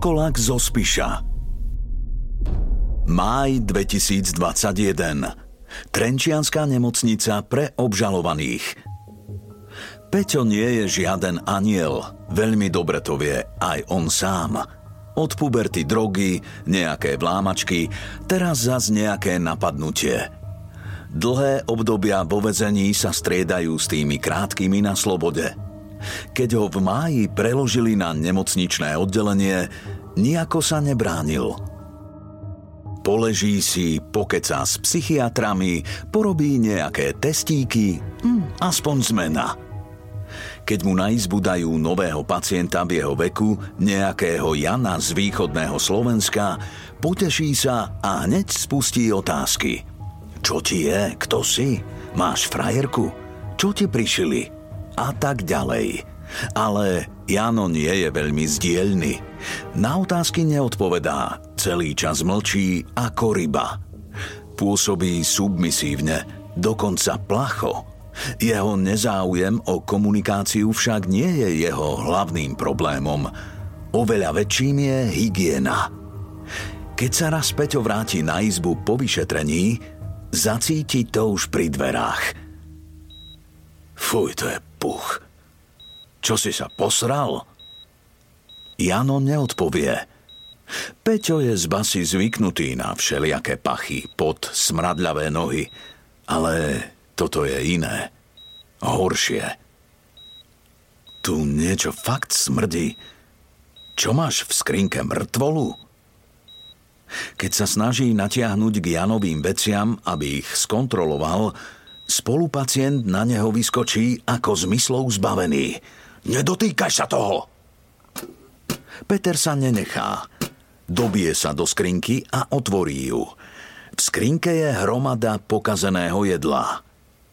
Vlkolak zo Spiša. Máj 2021 Trenčianská nemocnica pre obžalovaných. Peťo nie je žiaden aniel, veľmi dobre to vie aj on sám. Od puberty drogy, nejaké vlámačky, teraz zas nejaké napadnutie. Dlhé obdobia vo vezení sa striedajú s tými krátkými na slobode – keď ho v máji preložili na nemocničné oddelenie, nejako sa nebránil. Poleží si, pokecá s psychiatrami, porobí nejaké testíky, hm, aspoň zmena. Keď mu na izbu dajú nového pacienta v jeho veku, nejakého Jana z východného Slovenska, poteší sa a hneď spustí otázky. Čo ti je? Kto si? Máš frajerku? Čo ti prišili? A tak ďalej. Ale Jano nie je veľmi zdielny. Na otázky neodpovedá, celý čas mlčí ako ryba. Pôsobí submisívne, dokonca placho. Jeho nezáujem o komunikáciu však nie je jeho hlavným problémom. Oveľa väčším je hygiena. Keď sa raz Peťo vráti na izbu po vyšetrení, zacíti to už pri dverách. Fuj, to je puch. Čo si sa posral? Jano neodpovie. Peťo je z basy zvyknutý na všelijaké pachy, pod smradľavé nohy, ale toto je iné. Horšie. Tu niečo fakt smrdí. Čo máš v skrinke mŕtvolu? Keď sa snaží natiahnuť k Janovým veciam, aby ich skontroloval, Spolupacient na neho vyskočí ako zmyslov zbavený. Nedotýkaj sa toho! Peter sa nenechá. Dobie sa do skrinky a otvorí ju. V skrinke je hromada pokazeného jedla.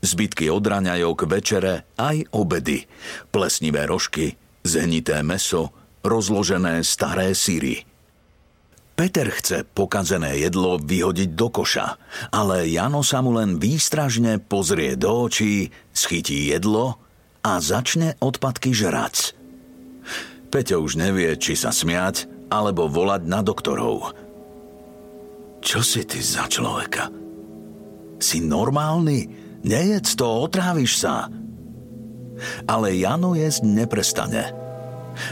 Zbytky od raňajok, večere aj obedy. Plesnivé rožky, zhnité meso, rozložené staré síry. Peter chce pokazené jedlo vyhodiť do koša, ale Jano sa mu len výstražne pozrie do očí, schytí jedlo a začne odpadky žrať. Peťo už nevie, či sa smiať, alebo volať na doktorov. Čo si ty za človeka? Si normálny? Nejedz to, otráviš sa. Ale Jano jesť neprestane.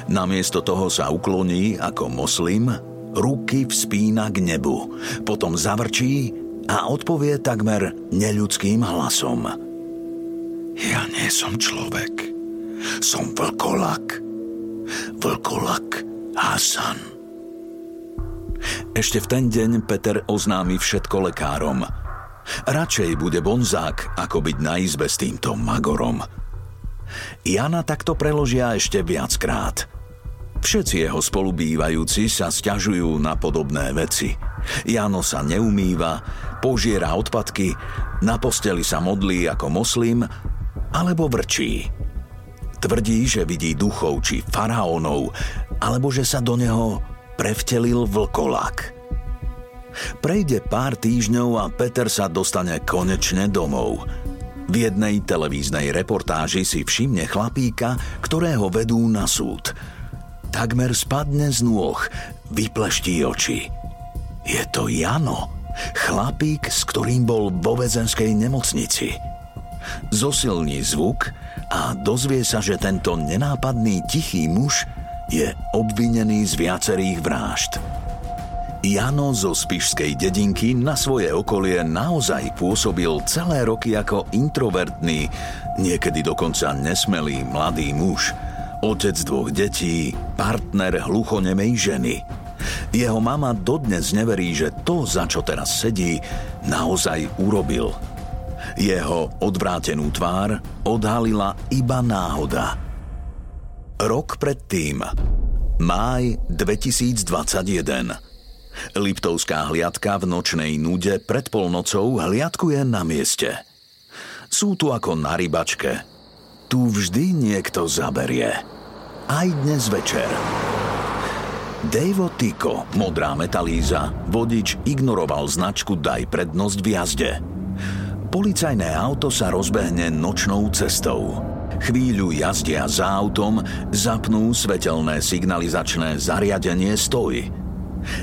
Namiesto toho sa ukloní ako moslim ruky vspína k nebu, potom zavrčí a odpovie takmer neľudským hlasom. Ja nie som človek, som vlkolak. Vlkolak Hasan. Ešte v ten deň Peter oznámi všetko lekárom. Radšej bude bonzák, ako byť na izbe s týmto magorom. Jana takto preložia ešte viackrát – Všetci jeho spolubývajúci sa stiažujú na podobné veci. Jano sa neumýva, požiera odpadky, na posteli sa modlí ako moslim, alebo vrčí. Tvrdí, že vidí duchov či faraónov, alebo že sa do neho prevtelil vlkolak. Prejde pár týždňov a Peter sa dostane konečne domov. V jednej televíznej reportáži si všimne chlapíka, ktorého vedú na súd – takmer spadne z nôh, vypleští oči. Je to Jano, Chlapík, s ktorým bol vo väzenskej nemocnici. Zosilní zvuk a dozvie sa, že tento nenápadný tichý muž je obvinený z viacerých vražd. Jano zo spišskej dedinky na svoje okolie naozaj pôsobil celé roky ako introvertný, niekedy dokonca nesmelý mladý muž, otec dvoch detí, partner hluchonemej ženy. Jeho mama dodnes neverí, že to, za čo teraz sedí, naozaj urobil. Jeho odvrátenú tvár odhalila iba náhoda – Rok predtým. Máj 2021. Liptovská hliadka v nočnej nude pred polnocou hliadkuje na mieste. Sú tu ako na rybačke. Tu vždy niekto zaberie. Aj dnes večer. Devo Tiko, modrá metalíza, vodič ignoroval značku Daj prednosť v jazde. Policajné auto sa rozbehne nočnou cestou. Chvíľu jazdia za autom, zapnú svetelné signalizačné zariadenie stoj.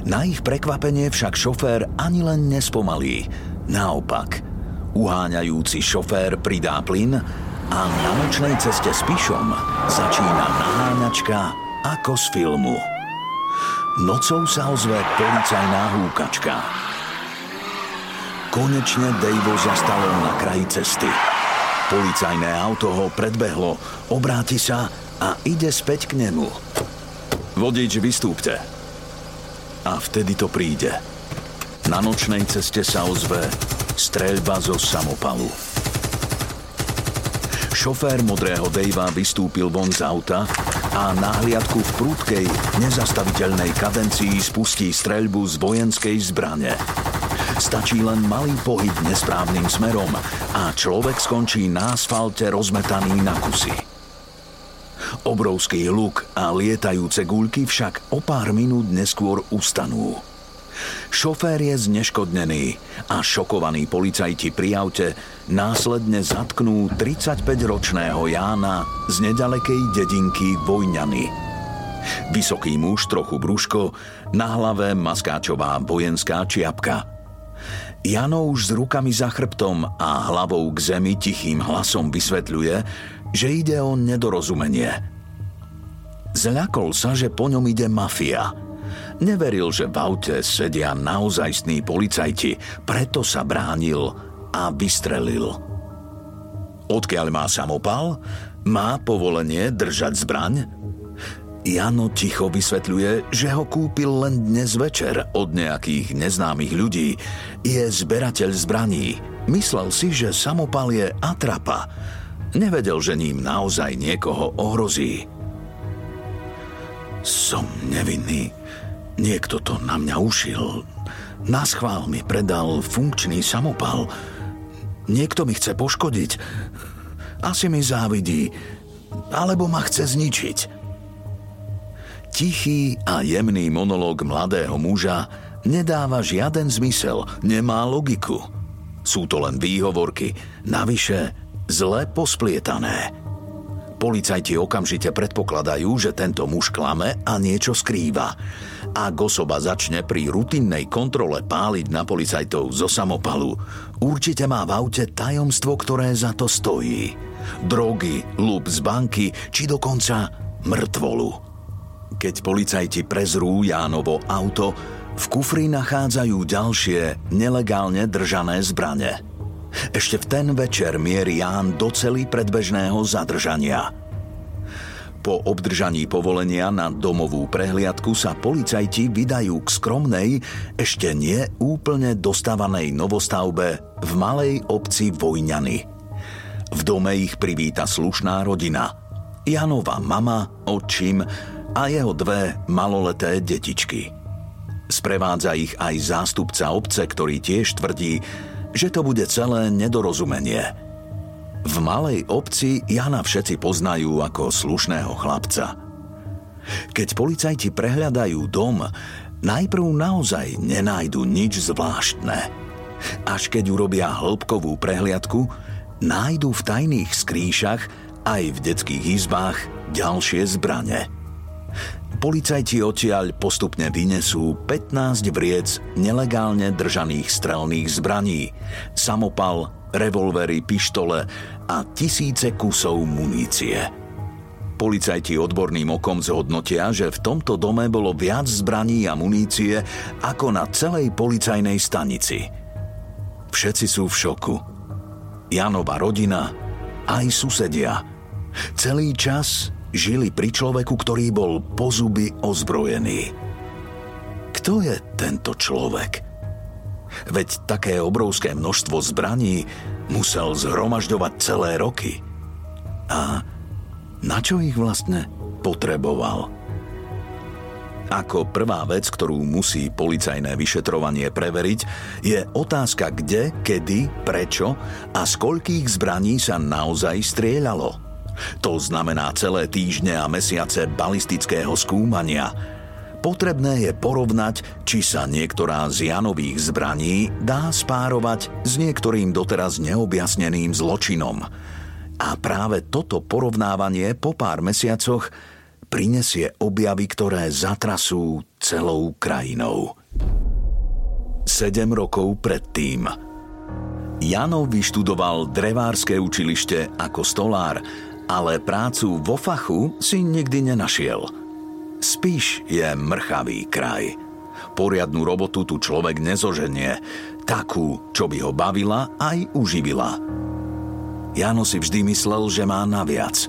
Na ich prekvapenie však šofér ani len nespomalí. Naopak, uháňajúci šofér pridá plyn a na nočnej ceste s Pišom začína naháňačka ako z filmu. Nocou sa ozve policajná húkačka. Konečne Dejvo zastalo na kraji cesty. Policajné auto ho predbehlo, obráti sa a ide späť k nemu. Vodič, vystúpte. A vtedy to príde. Na nočnej ceste sa ozve streľba zo samopalu. Šofér modrého Dejva vystúpil von z auta a náhliadku v prúdkej, nezastaviteľnej kadencii spustí streľbu z vojenskej zbrane. Stačí len malý pohyb nesprávnym smerom a človek skončí na asfalte rozmetaný na kusy. Obrovský luk a lietajúce guľky však o pár minút neskôr ustanú. Šofér je zneškodnený a šokovaní policajti pri aute následne zatknú 35-ročného Jána z nedalekej dedinky Vojňany. Vysoký muž, trochu brúško, na hlave maskáčová vojenská čiapka – Jano už s rukami za chrbtom a hlavou k zemi tichým hlasom vysvetľuje, že ide o nedorozumenie. Zľakol sa, že po ňom ide mafia. Neveril, že v aute sedia naozajstní policajti, preto sa bránil a vystrelil. Odkiaľ má samopal? Má povolenie držať zbraň? Jano ticho vysvetľuje, že ho kúpil len dnes večer od nejakých neznámych ľudí. Je zberateľ zbraní. Myslel si, že samopal je atrapa. Nevedel, že ním naozaj niekoho ohrozí. Som nevinný. Niekto to na mňa ušil. Na schvál mi predal funkčný samopal. Niekto mi chce poškodiť. Asi mi závidí. Alebo ma chce zničiť. Tichý a jemný monológ mladého muža nedáva žiaden zmysel, nemá logiku. Sú to len výhovorky, navyše zle posplietané. Policajti okamžite predpokladajú, že tento muž klame a niečo skrýva. Ak osoba začne pri rutinnej kontrole páliť na policajtov zo samopalu, určite má v aute tajomstvo, ktoré za to stojí. Drogy, lúb z banky či dokonca mŕtvolu. Keď policajti prezrú Jánovo auto, v kufri nachádzajú ďalšie nelegálne držané zbrane. Ešte v ten večer mierí Ján do celý predbežného zadržania. Po obdržaní povolenia na domovú prehliadku sa policajti vydajú k skromnej, ešte nie úplne dostávanej novostavbe v malej obci Vojňany. V dome ich privíta slušná rodina. Janova mama, otčím, a jeho dve maloleté detičky. Sprevádza ich aj zástupca obce, ktorý tiež tvrdí, že to bude celé nedorozumenie. V malej obci Jana všetci poznajú ako slušného chlapca. Keď policajti prehľadajú dom, najprv naozaj nenájdu nič zvláštne. Až keď urobia hĺbkovú prehliadku, nájdu v tajných skrýšach aj v detských izbách ďalšie zbrane – Policajti odtiaľ postupne vynesú 15 vriec nelegálne držaných strelných zbraní, samopal, revolvery, pištole a tisíce kusov munície. Policajti odborným okom zhodnotia, že v tomto dome bolo viac zbraní a munície ako na celej policajnej stanici. Všetci sú v šoku. Janova rodina, aj susedia. Celý čas žili pri človeku, ktorý bol po zuby ozbrojený. Kto je tento človek? Veď také obrovské množstvo zbraní musel zhromažďovať celé roky. A na čo ich vlastne potreboval? Ako prvá vec, ktorú musí policajné vyšetrovanie preveriť, je otázka kde, kedy, prečo a z koľkých zbraní sa naozaj strieľalo. To znamená celé týždne a mesiace balistického skúmania. Potrebné je porovnať, či sa niektorá z Janových zbraní dá spárovať s niektorým doteraz neobjasneným zločinom. A práve toto porovnávanie po pár mesiacoch prinesie objavy, ktoré zatrasú celou krajinou. Sedem rokov predtým Janov vyštudoval drevárske učilište ako stolár ale prácu vo fachu si nikdy nenašiel. Spíš je mrchavý kraj. Poriadnu robotu tu človek nezoženie, takú, čo by ho bavila aj uživila. Jano si vždy myslel, že má naviac.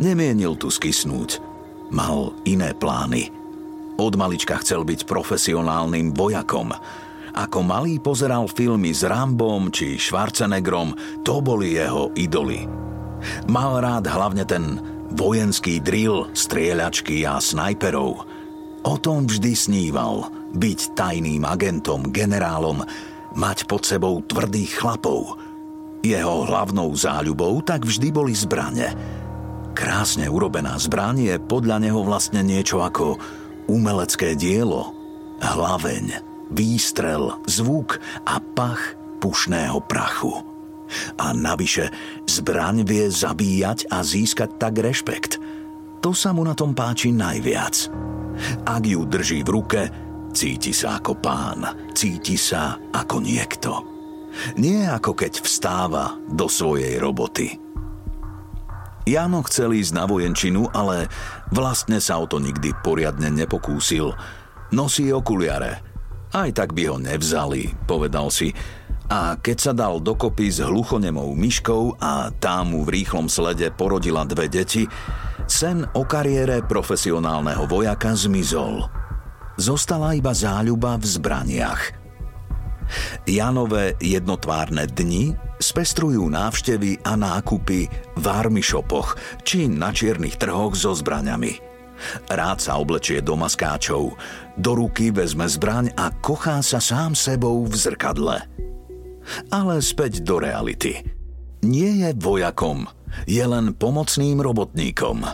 Nemienil tu skysnúť. Mal iné plány. Od malička chcel byť profesionálnym vojakom. Ako malý pozeral filmy s Rambom či Schwarzenegrom, to boli jeho idoly. Mal rád hlavne ten vojenský drill, strieľačky a snajperov. O tom vždy sníval, byť tajným agentom, generálom, mať pod sebou tvrdých chlapov. Jeho hlavnou záľubou tak vždy boli zbrane. Krásne urobená zbraň je podľa neho vlastne niečo ako umelecké dielo. Hlaveň, výstrel, zvuk a pach pušného prachu. A navyše, zbraň vie zabíjať a získať tak rešpekt. To sa mu na tom páči najviac. Ak ju drží v ruke, cíti sa ako pán, cíti sa ako niekto. Nie ako keď vstáva do svojej roboty. Jano chcel ísť na vojenčinu, ale vlastne sa o to nikdy poriadne nepokúsil. Nosí okuliare. Aj tak by ho nevzali, povedal si, a keď sa dal dokopy s hluchonemou myškou a tá mu v rýchlom slede porodila dve deti, sen o kariére profesionálneho vojaka zmizol. Zostala iba záľuba v zbraniach. Janové jednotvárne dni spestrujú návštevy a nákupy v armišopoch či na čiernych trhoch so zbraňami. Rád sa oblečie do maskáčov, do ruky vezme zbraň a kochá sa sám sebou v zrkadle – ale späť do reality. Nie je vojakom, je len pomocným robotníkom.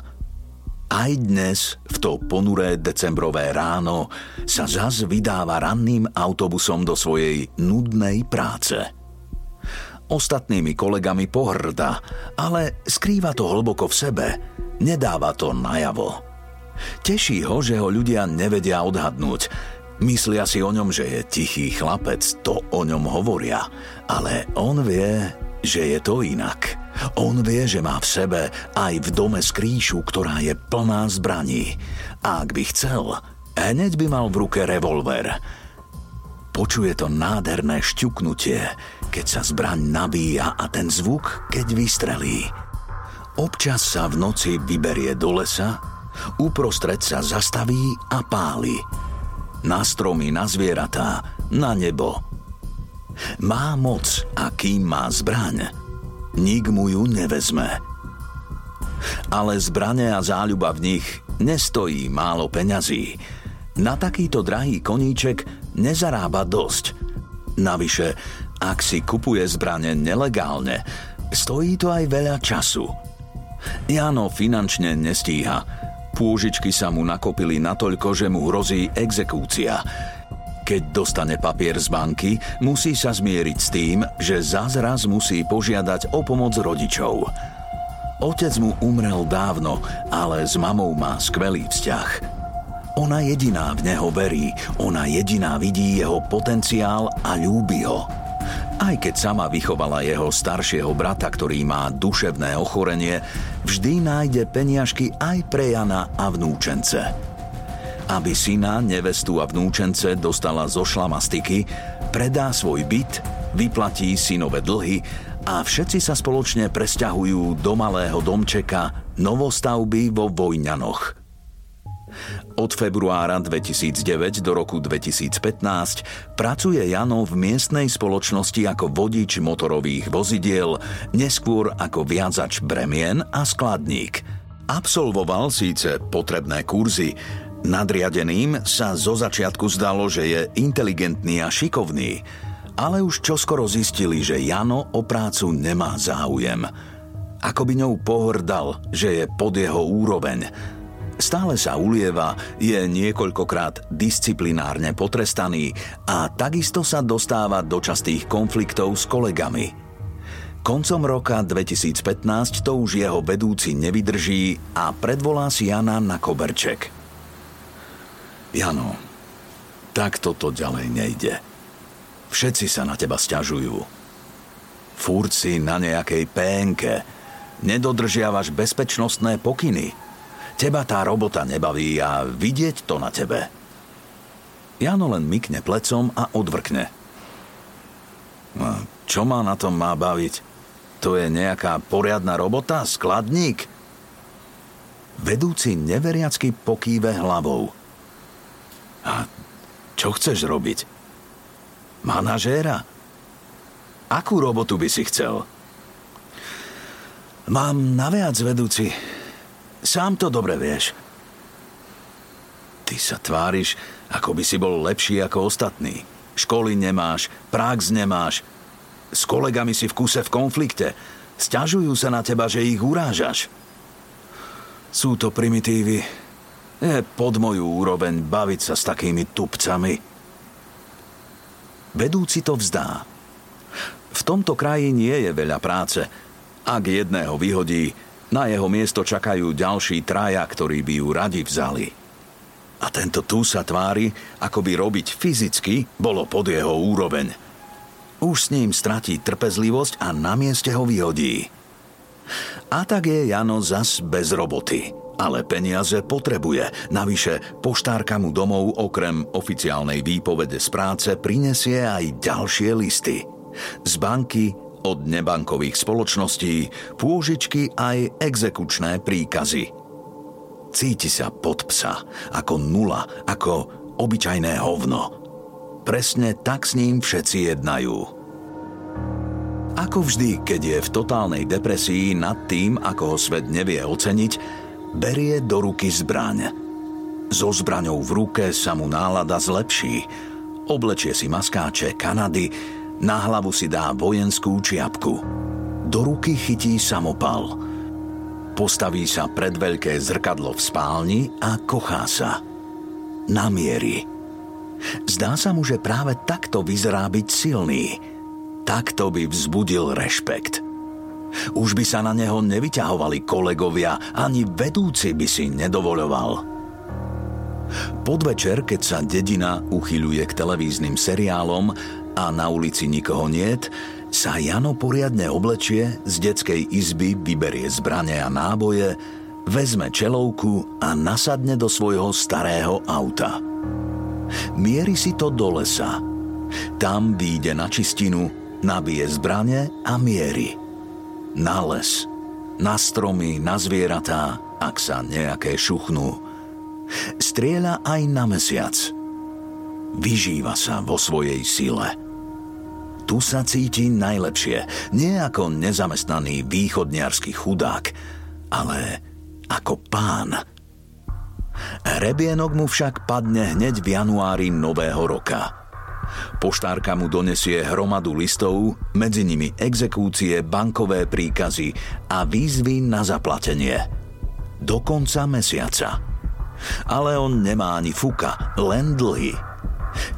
Aj dnes, v to ponuré decembrové ráno, sa zas vydáva ranným autobusom do svojej nudnej práce. Ostatnými kolegami pohrda, ale skrýva to hlboko v sebe, nedáva to najavo. Teší ho, že ho ľudia nevedia odhadnúť, Myslia si o ňom, že je tichý chlapec, to o ňom hovoria, ale on vie, že je to inak. On vie, že má v sebe aj v dome skrýšu, ktorá je plná zbraní. A ak by chcel, hneď by mal v ruke revolver. Počuje to nádherné šťuknutie, keď sa zbraň nabíja a ten zvuk, keď vystrelí. Občas sa v noci vyberie do lesa, uprostred sa zastaví a páli – na stromy, na zvieratá, na nebo. Má moc a kým má zbraň, nik mu ju nevezme. Ale zbrane a záľuba v nich nestojí málo peňazí. Na takýto drahý koníček nezarába dosť. Navyše, ak si kupuje zbrane nelegálne, stojí to aj veľa času. Jano finančne nestíha, Pôžičky sa mu nakopili natoľko, že mu hrozí exekúcia. Keď dostane papier z banky, musí sa zmieriť s tým, že zázraz musí požiadať o pomoc rodičov. Otec mu umrel dávno, ale s mamou má skvelý vzťah. Ona jediná v neho verí, ona jediná vidí jeho potenciál a ľúbi ho. Aj keď sama vychovala jeho staršieho brata, ktorý má duševné ochorenie, vždy nájde peniažky aj pre Jana a vnúčence. Aby syna, nevestu a vnúčence dostala zo šlamastiky, predá svoj byt, vyplatí synové dlhy a všetci sa spoločne presťahujú do malého domčeka novostavby vo Vojňanoch – od februára 2009 do roku 2015 pracuje Jano v miestnej spoločnosti ako vodič motorových vozidiel, neskôr ako viazač bremien a skladník. Absolvoval síce potrebné kurzy, nadriadeným sa zo začiatku zdalo, že je inteligentný a šikovný, ale už čoskoro zistili, že Jano o prácu nemá záujem. Ako by ňou pohrdal, že je pod jeho úroveň – Stále sa ulieva, je niekoľkokrát disciplinárne potrestaný a takisto sa dostáva do častých konfliktov s kolegami. Koncom roka 2015 to už jeho vedúci nevydrží a predvolá si Jana na koberček. Jano, tak toto ďalej nejde. Všetci sa na teba stiažujú. Fúrt si na nejakej PNK. Nedodržiavaš bezpečnostné pokyny – Teba tá robota nebaví a vidieť to na tebe. Jano len mykne plecom a odvrkne. No, čo ma na tom má baviť? To je nejaká poriadna robota? Skladník? Vedúci neveriacky pokýve hlavou. A čo chceš robiť? Manažéra? Akú robotu by si chcel? Mám naviac, vedúci. Sám to dobre vieš. Ty sa tváriš, ako by si bol lepší ako ostatní. Školy nemáš, prax nemáš. S kolegami si v kuse v konflikte. Sťažujú sa na teba, že ich urážaš. Sú to primitívy. Je pod moju úroveň baviť sa s takými tupcami. Vedúci to vzdá. V tomto kraji nie je veľa práce. Ak jedného vyhodí, na jeho miesto čakajú ďalší traja, ktorí by ju radi vzali. A tento tu sa tvári, ako by robiť fyzicky bolo pod jeho úroveň. Už s ním stratí trpezlivosť a na mieste ho vyhodí. A tak je Jano zas bez roboty ale peniaze potrebuje. Navyše, poštárka mu domov okrem oficiálnej výpovede z práce prinesie aj ďalšie listy. Z banky od nebankových spoločností, pôžičky aj exekučné príkazy. Cíti sa pod psa, ako nula, ako obyčajné hovno. Presne tak s ním všetci jednajú. Ako vždy, keď je v totálnej depresii nad tým, ako ho svet nevie oceniť, berie do ruky zbraň. So zbraňou v ruke sa mu nálada zlepší. Oblečie si maskáče Kanady, na hlavu si dá vojenskú čiapku. Do ruky chytí samopal. Postaví sa pred veľké zrkadlo v spálni a kochá sa. Namierí. Zdá sa mu, že práve takto vyzerá byť silný. Takto by vzbudil rešpekt. Už by sa na neho nevyťahovali kolegovia, ani vedúci by si nedovoľoval. Podvečer, keď sa dedina uchyľuje k televíznym seriálom, a na ulici nikoho niet, sa Jano poriadne oblečie, z detskej izby vyberie zbrane a náboje, vezme čelovku a nasadne do svojho starého auta. Mierí si to do lesa. Tam výjde na čistinu, nabije zbrane a mierí. Na les, na stromy, na zvieratá, ak sa nejaké šuchnú. Strieľa aj na mesiac. Vyžíva sa vo svojej sile – tu sa cíti najlepšie. Nie ako nezamestnaný východniarský chudák, ale ako pán. Rebienok mu však padne hneď v januári nového roka. Poštárka mu donesie hromadu listov, medzi nimi exekúcie, bankové príkazy a výzvy na zaplatenie. Do konca mesiaca. Ale on nemá ani fuka, len dlhy.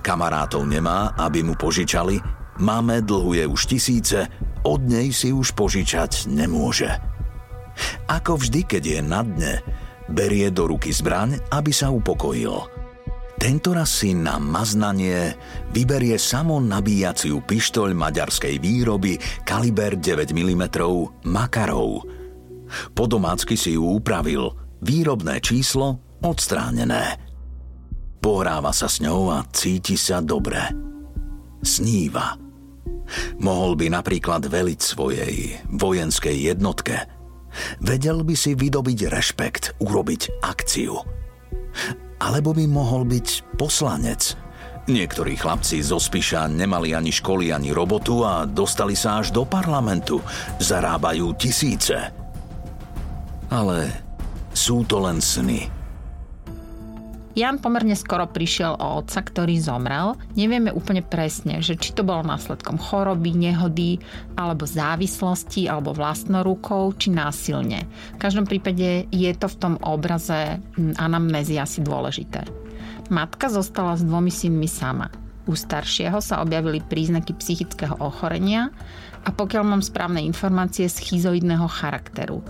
Kamarátov nemá, aby mu požičali, Máme dlhuje už tisíce, od nej si už požičať nemôže. Ako vždy, keď je na dne, berie do ruky zbraň, aby sa upokojil. Tentoraz si na maznanie vyberie samo nabíjaciu pištoľ maďarskej výroby kaliber 9 mm Makarov. Po domácky si ju upravil, výrobné číslo odstránené. Pohráva sa s ňou a cíti sa dobre. Sníva. Mohol by napríklad veliť svojej vojenskej jednotke. Vedel by si vydobiť rešpekt, urobiť akciu. Alebo by mohol byť poslanec. Niektorí chlapci zo Spiša nemali ani školy, ani robotu a dostali sa až do parlamentu. Zarábajú tisíce. Ale sú to len sny. Jan pomerne skoro prišiel o otca, ktorý zomrel. Nevieme úplne presne, že či to bolo následkom choroby, nehody, alebo závislosti, alebo vlastnorukou, či násilne. V každom prípade je to v tom obraze anamnézy asi dôležité. Matka zostala s dvomi synmi sama. U staršieho sa objavili príznaky psychického ochorenia a pokiaľ mám správne informácie, schizoidného charakteru.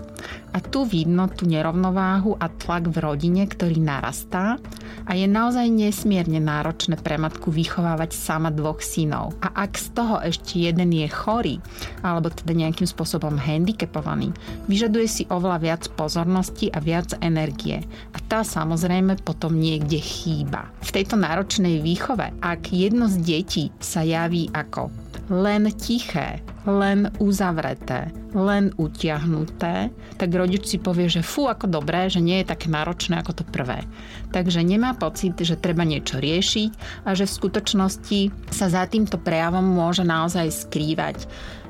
A tu vidno tú nerovnováhu a tlak v rodine, ktorý narastá a je naozaj nesmierne náročné pre matku vychovávať sama dvoch synov. A ak z toho ešte jeden je chorý, alebo teda nejakým spôsobom handicapovaný, vyžaduje si oveľa viac pozornosti a viac energie. A tá samozrejme potom niekde chýba. V tejto náročnej výchove, ak jedno z detí sa javí ako len tiché, len uzavreté, len utiahnuté, tak rodič si povie, že fú, ako dobré, že nie je také náročné ako to prvé. Takže nemá pocit, že treba niečo riešiť a že v skutočnosti sa za týmto prejavom môže naozaj skrývať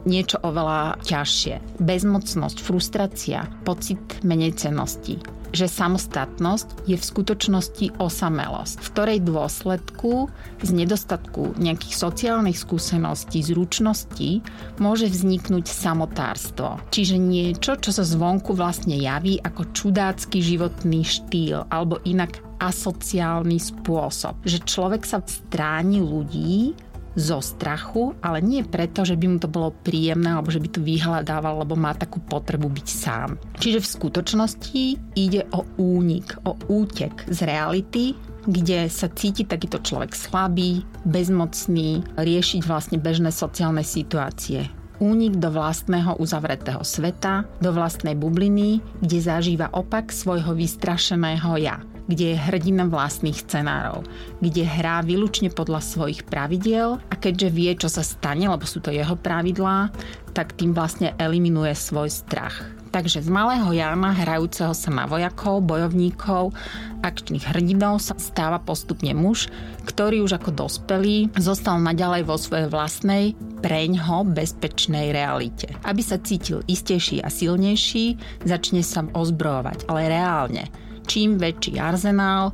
niečo oveľa ťažšie. Bezmocnosť, frustrácia, pocit menej cenosti že samostatnosť je v skutočnosti osamelosť, v ktorej dôsledku z nedostatku nejakých sociálnych skúseností, zručností môže vzniknúť samotárstvo. Čiže niečo, čo sa zvonku vlastne javí ako čudácky životný štýl alebo inak asociálny spôsob. Že človek sa stráni ľudí zo strachu, ale nie preto, že by mu to bolo príjemné alebo že by to vyhľadával, lebo má takú potrebu byť sám. Čiže v skutočnosti ide o únik, o útek z reality, kde sa cíti takýto človek slabý, bezmocný, riešiť vlastne bežné sociálne situácie únik do vlastného uzavretého sveta, do vlastnej bubliny, kde zažíva opak svojho vystrašeného ja kde je hrdina vlastných scenárov, kde hrá výlučne podľa svojich pravidiel a keďže vie, čo sa stane, lebo sú to jeho pravidlá, tak tým vlastne eliminuje svoj strach. Takže z malého Jana, hrajúceho sa na vojakov, bojovníkov, akčných hrdinov sa stáva postupne muž, ktorý už ako dospelý zostal naďalej vo svojej vlastnej, preňho bezpečnej realite. Aby sa cítil istejší a silnejší, začne sa ozbrojovať, ale reálne – čím väčší arzenál,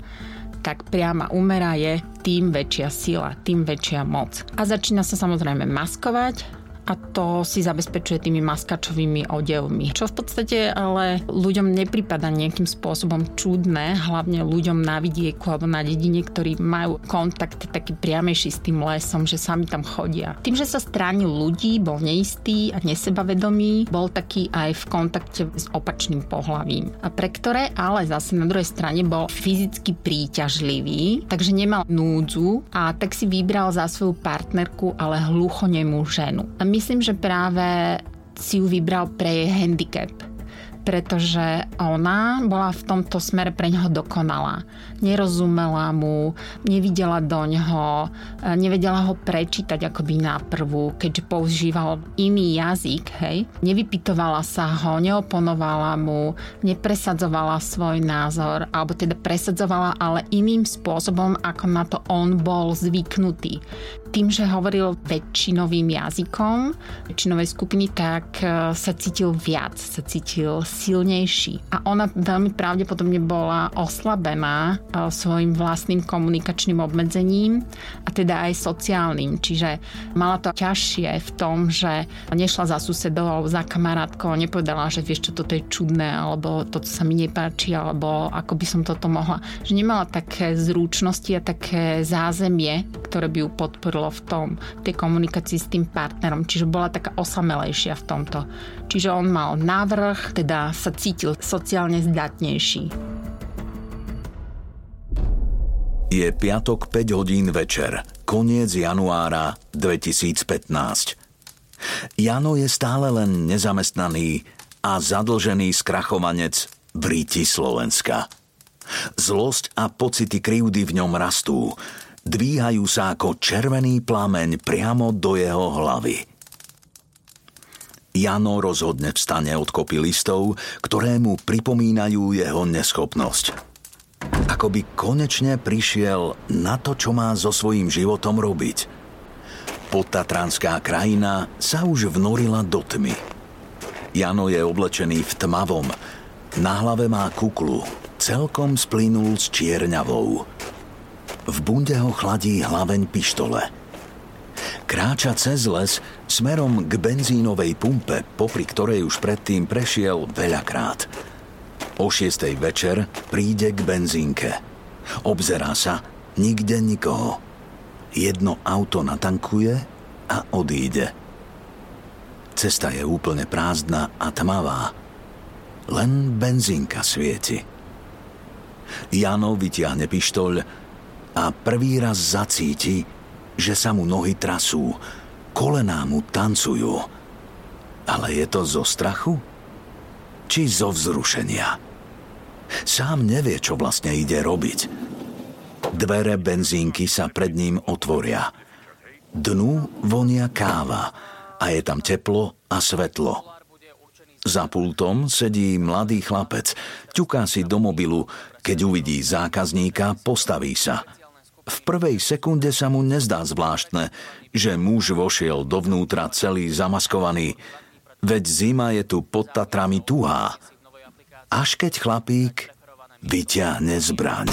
tak priama úmera je tým väčšia sila, tým väčšia moc. A začína sa samozrejme maskovať, a to si zabezpečuje tými maskačovými odevmi. Čo v podstate ale ľuďom nepripada nejakým spôsobom čudné, hlavne ľuďom na vidieku alebo na dedine, ktorí majú kontakt taký priamejší s tým lesom, že sami tam chodia. Tým, že sa stránil ľudí, bol neistý a nesebavedomý, bol taký aj v kontakte s opačným pohlavím. A pre ktoré ale zase na druhej strane bol fyzicky príťažlivý, takže nemal núdzu a tak si vybral za svoju partnerku ale hluchonemú ženu. A myslím, že práve si ju vybral pre jej handicap pretože ona bola v tomto smere pre neho dokonalá. Nerozumela mu, nevidela do ňoho, nevedela ho prečítať akoby na prvú, keďže používal iný jazyk, hej. Nevypitovala sa ho, neoponovala mu, nepresadzovala svoj názor, alebo teda presadzovala, ale iným spôsobom, ako na to on bol zvyknutý tým, že hovoril väčšinovým jazykom väčšinovej skupiny, tak e, sa cítil viac, sa cítil silnejší. A ona veľmi pravdepodobne bola oslabená e, svojim vlastným komunikačným obmedzením a teda aj sociálnym. Čiže mala to ťažšie v tom, že nešla za susedou za kamarátkou nepovedala, že vieš čo, toto je čudné alebo toto sa mi nepáči alebo ako by som toto mohla. Že nemala také zručnosti a také zázemie, ktoré by ju podporilo v tom, v tej komunikácii s tým partnerom, čiže bola taká osamelejšia v tomto. Čiže on mal návrh, teda teda sa cítil sociálne zdatnejší. Je piatok 5 hodín večer, koniec januára 2015. Jano je stále len nezamestnaný a zadlžený skrachovanec v ríti Slovenska. Zlosť a pocity krivdy v ňom rastú. Dvíhajú sa ako červený plameň priamo do jeho hlavy. Jano rozhodne vstane od kopy listov, ktoré mu pripomínajú jeho neschopnosť. Ako by konečne prišiel na to, čo má so svojím životom robiť. Podtatranská krajina sa už vnorila do tmy. Jano je oblečený v tmavom. Na hlave má kuklu, celkom splínul s čierňavou. V bunde ho chladí hlaveň pištole – Kráča cez les smerom k benzínovej pumpe, popri ktorej už predtým prešiel veľakrát. O šiestej večer príde k benzínke. Obzerá sa, nikde nikoho. Jedno auto natankuje a odíde. Cesta je úplne prázdna a tmavá. Len benzínka svieti. Jano vytiahne pištoľ a prvý raz zacíti, že sa mu nohy trasú, kolená mu tancujú. Ale je to zo strachu? Či zo vzrušenia? Sám nevie, čo vlastne ide robiť. Dvere benzínky sa pred ním otvoria. Dnu vonia káva a je tam teplo a svetlo. Za pultom sedí mladý chlapec, ťuká si do mobilu, keď uvidí zákazníka, postaví sa – v prvej sekunde sa mu nezdá zvláštne, že muž vošiel dovnútra celý zamaskovaný, veď zima je tu pod Tatrami tuhá. Až keď chlapík vyťahne zbraň.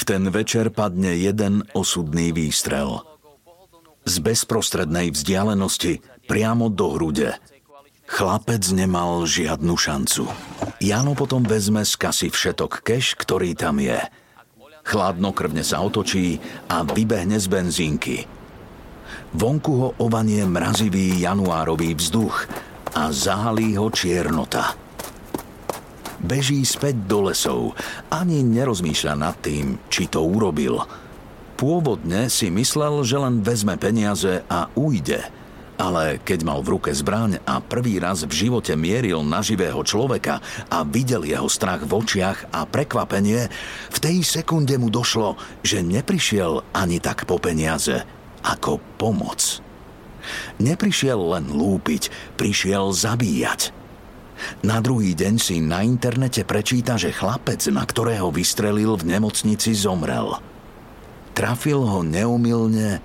V ten večer padne jeden osudný výstrel. Z bezprostrednej vzdialenosti priamo do hrude – Chlapec nemal žiadnu šancu. Jano potom vezme z kasy všetok keš, ktorý tam je. Chladnokrvne sa otočí a vybehne z benzínky. Vonku ho ovanie mrazivý januárový vzduch a zahalí ho čiernota. Beží späť do lesov, ani nerozmýšľa nad tým, či to urobil. Pôvodne si myslel, že len vezme peniaze a ujde – ale keď mal v ruke zbraň a prvý raz v živote mieril na živého človeka a videl jeho strach v očiach a prekvapenie, v tej sekunde mu došlo, že neprišiel ani tak po peniaze, ako pomoc. Neprišiel len lúpiť, prišiel zabíjať. Na druhý deň si na internete prečíta, že chlapec, na ktorého vystrelil v nemocnici, zomrel. Trafil ho neumilne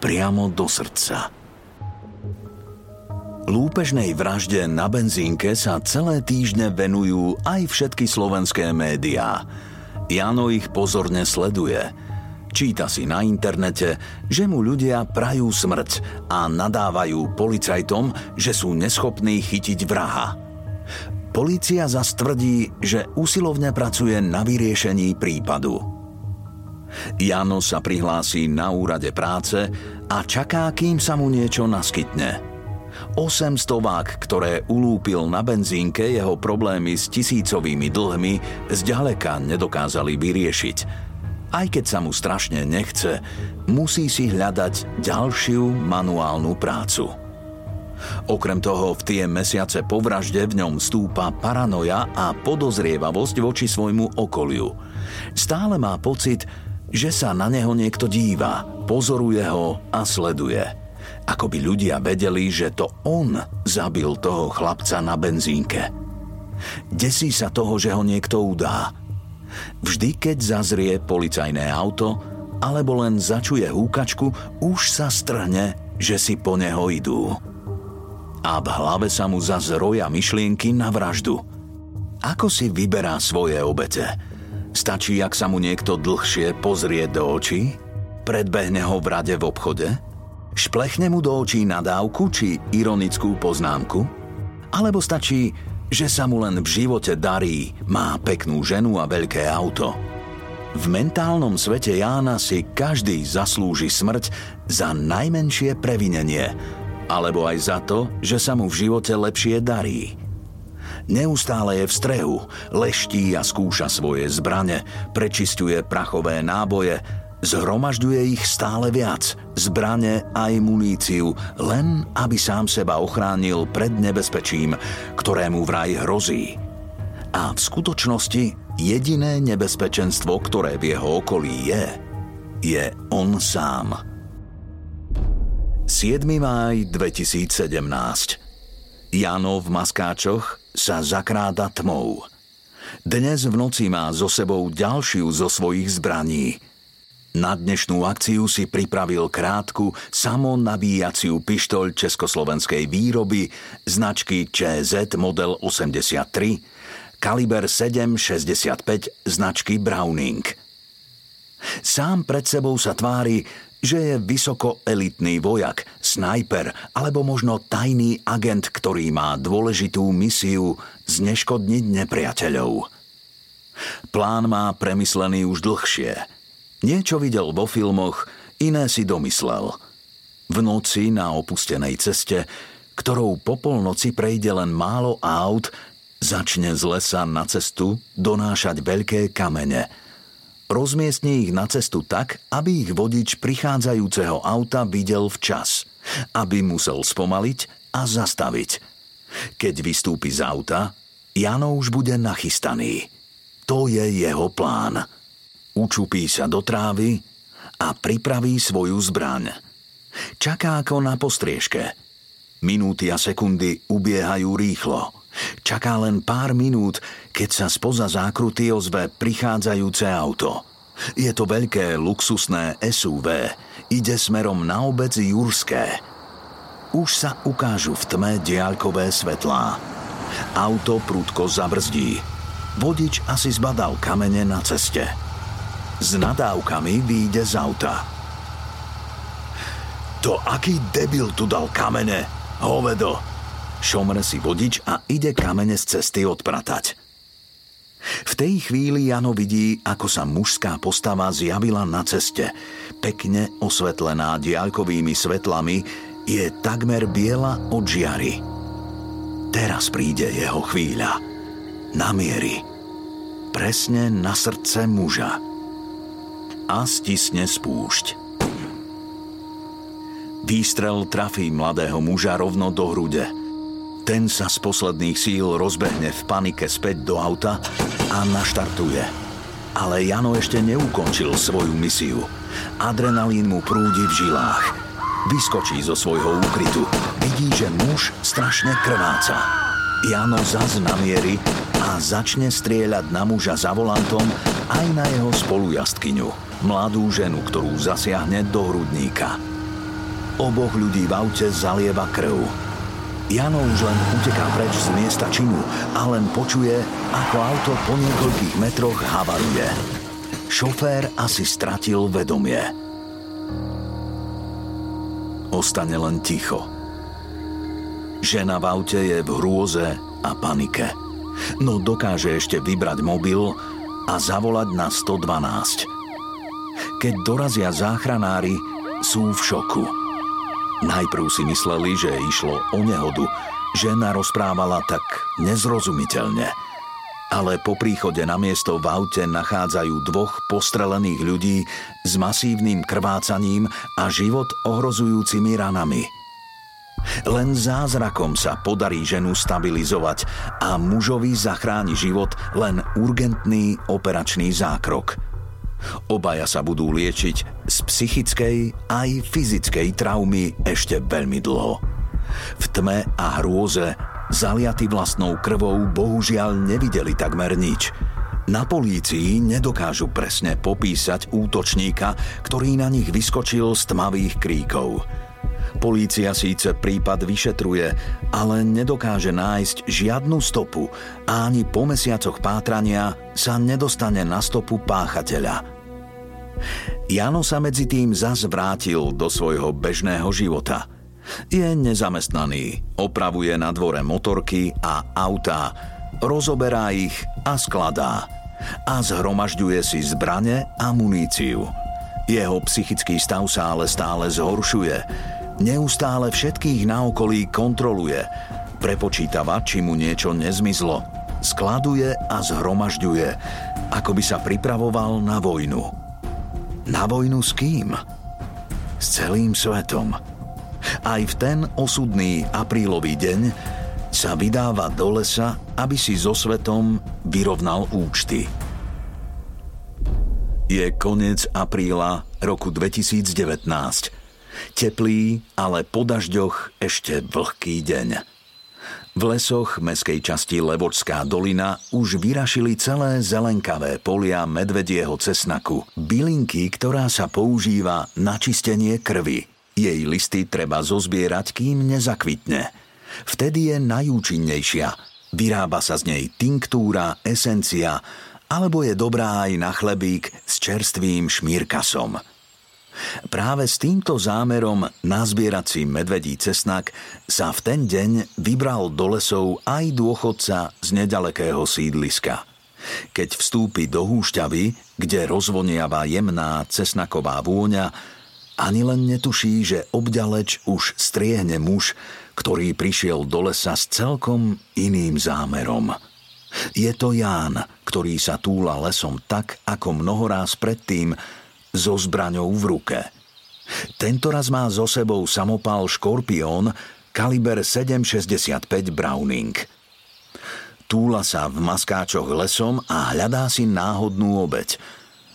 priamo do srdca. Lúpežnej vražde na benzínke sa celé týždne venujú aj všetky slovenské médiá. Jano ich pozorne sleduje. Číta si na internete, že mu ľudia prajú smrť a nadávajú policajtom, že sú neschopní chytiť vraha. Polícia zastvrdí, že usilovne pracuje na vyriešení prípadu. Jano sa prihlási na úrade práce a čaká, kým sa mu niečo naskytne – 800 ktoré ulúpil na benzínke, jeho problémy s tisícovými dlhmi zďaleka nedokázali vyriešiť. Aj keď sa mu strašne nechce, musí si hľadať ďalšiu manuálnu prácu. Okrem toho v tie mesiace po vražde v ňom stúpa paranoja a podozrievavosť voči svojmu okoliu. Stále má pocit, že sa na neho niekto díva, pozoruje ho a sleduje – ako by ľudia vedeli, že to on zabil toho chlapca na benzínke. Desí sa toho, že ho niekto udá. Vždy, keď zazrie policajné auto, alebo len začuje húkačku, už sa strhne, že si po neho idú. A v hlave sa mu zazroja myšlienky na vraždu. Ako si vyberá svoje obete? Stačí, ak sa mu niekto dlhšie pozrie do očí? Predbehne ho v rade v obchode? Šplechne mu do očí nadávku či ironickú poznámku? Alebo stačí, že sa mu len v živote darí, má peknú ženu a veľké auto? V mentálnom svete Jána si každý zaslúži smrť za najmenšie previnenie, alebo aj za to, že sa mu v živote lepšie darí. Neustále je v strehu, leští a skúša svoje zbrane, prečistuje prachové náboje, zhromažďuje ich stále viac, zbrane aj muníciu, len aby sám seba ochránil pred nebezpečím, ktorému vraj hrozí. A v skutočnosti jediné nebezpečenstvo, ktoré v jeho okolí je, je on sám. 7. máj 2017 Jano v maskáčoch sa zakráda tmou. Dnes v noci má so sebou ďalšiu zo svojich zbraní. Na dnešnú akciu si pripravil krátku samonabíjaciu pištoľ československej výroby značky ČZ model 83, kaliber 7,65 značky Browning. Sám pred sebou sa tvári, že je vysoko elitný vojak, snajper alebo možno tajný agent, ktorý má dôležitú misiu zneškodniť nepriateľov. Plán má premyslený už dlhšie. Niečo videl vo filmoch, iné si domyslel. V noci na opustenej ceste, ktorou po polnoci prejde len málo aut, začne z lesa na cestu donášať veľké kamene – Rozmiestni ich na cestu tak, aby ich vodič prichádzajúceho auta videl včas, aby musel spomaliť a zastaviť. Keď vystúpi z auta, Jano už bude nachystaný. To je jeho plán. Učupí sa do trávy a pripraví svoju zbraň. Čaká ako na postriežke. Minúty a sekundy ubiehajú rýchlo. Čaká len pár minút, keď sa spoza zákruty ozve prichádzajúce auto. Je to veľké luxusné SUV. Ide smerom na obec Jurské. Už sa ukážu v tme diaľkové svetlá. Auto prudko zabrzdí. Vodič asi zbadal kamene na ceste. S nadávkami vyjde z auta. To aký debil tu dal kamene? Hovedo! Šomre si vodič a ide kamene z cesty odpratať. V tej chvíli Jano vidí, ako sa mužská postava zjavila na ceste. Pekne osvetlená diaľkovými svetlami, je takmer biela od žiary. Teraz príde jeho chvíľa. Namieri. Presne na srdce muža. A stisne spúšť. Výstrel trafí mladého muža rovno do hrude – ten sa z posledných síl rozbehne v panike späť do auta a naštartuje. Ale Jano ešte neukončil svoju misiu. Adrenalín mu prúdi v žilách. Vyskočí zo svojho úkrytu. Vidí, že muž strašne krváca. Jano zaz namierí a začne strieľať na muža za volantom aj na jeho spolujastkyňu, mladú ženu, ktorú zasiahne do hrudníka. Oboch ľudí v aute zalieva krv. Jano už len uteká preč z miesta činu a len počuje, ako auto po niekoľkých metroch havaruje. Šofér asi stratil vedomie. Ostane len ticho. Žena v aute je v hrôze a panike. No dokáže ešte vybrať mobil a zavolať na 112. Keď dorazia záchranári, sú v šoku. Najprv si mysleli, že išlo o nehodu. Žena rozprávala tak nezrozumiteľne. Ale po príchode na miesto v aute nachádzajú dvoch postrelených ľudí s masívnym krvácaním a život ohrozujúcimi ranami. Len zázrakom sa podarí ženu stabilizovať a mužovi zachráni život len urgentný operačný zákrok – Obaja sa budú liečiť z psychickej aj fyzickej traumy ešte veľmi dlho. V tme a hrôze, zaliaty vlastnou krvou, bohužiaľ nevideli takmer nič. Na polícii nedokážu presne popísať útočníka, ktorý na nich vyskočil z tmavých kríkov. Polícia síce prípad vyšetruje, ale nedokáže nájsť žiadnu stopu a ani po mesiacoch pátrania sa nedostane na stopu páchateľa – Jano sa medzi tým zas vrátil do svojho bežného života. Je nezamestnaný, opravuje na dvore motorky a autá, rozoberá ich a skladá a zhromažďuje si zbrane a muníciu. Jeho psychický stav sa ale stále zhoršuje. Neustále všetkých na okolí kontroluje. Prepočítava, či mu niečo nezmizlo. Skladuje a zhromažďuje, ako by sa pripravoval na vojnu. Na vojnu s kým? S celým svetom. Aj v ten osudný aprílový deň sa vydáva do lesa, aby si so svetom vyrovnal účty. Je koniec apríla roku 2019. Teplý, ale po dažďoch ešte vlhký deň. V lesoch meskej časti Levočská dolina už vyrašili celé zelenkavé polia medvedieho cesnaku, bylinky, ktorá sa používa na čistenie krvi. Jej listy treba zozbierať, kým nezakvitne. Vtedy je najúčinnejšia. Vyrába sa z nej tinktúra, esencia, alebo je dobrá aj na chlebík s čerstvým šmírkasom. Práve s týmto zámerom nazbierať medvedí cesnak sa v ten deň vybral do lesov aj dôchodca z nedalekého sídliska. Keď vstúpi do húšťavy, kde rozvoniava jemná cesnaková vôňa, ani len netuší, že obďaleč už striehne muž, ktorý prišiel do lesa s celkom iným zámerom. Je to Ján, ktorý sa túla lesom tak, ako mnohoráz predtým, so zbraňou v ruke. Tentoraz má so sebou samopal Škorpión kaliber 7,65 Browning. Túla sa v maskáčoch lesom a hľadá si náhodnú obeď.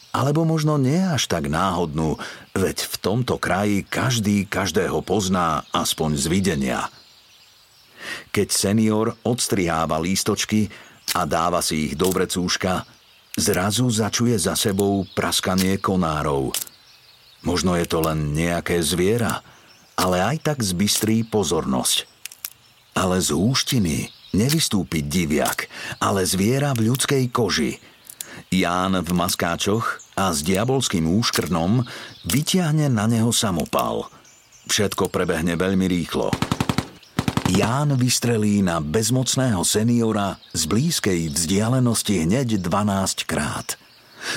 Alebo možno nie až tak náhodnú, veď v tomto kraji každý každého pozná aspoň z videnia. Keď senior odstriháva lístočky a dáva si ich do vrecúška, Zrazu začuje za sebou praskanie konárov. Možno je to len nejaké zviera, ale aj tak zbystrí pozornosť. Ale z húštiny nevystúpi diviak, ale zviera v ľudskej koži. Ján v maskáčoch a s diabolským úškrnom vyťahne na neho samopal. Všetko prebehne veľmi rýchlo. Ján vystrelí na bezmocného seniora z blízkej vzdialenosti hneď 12 krát.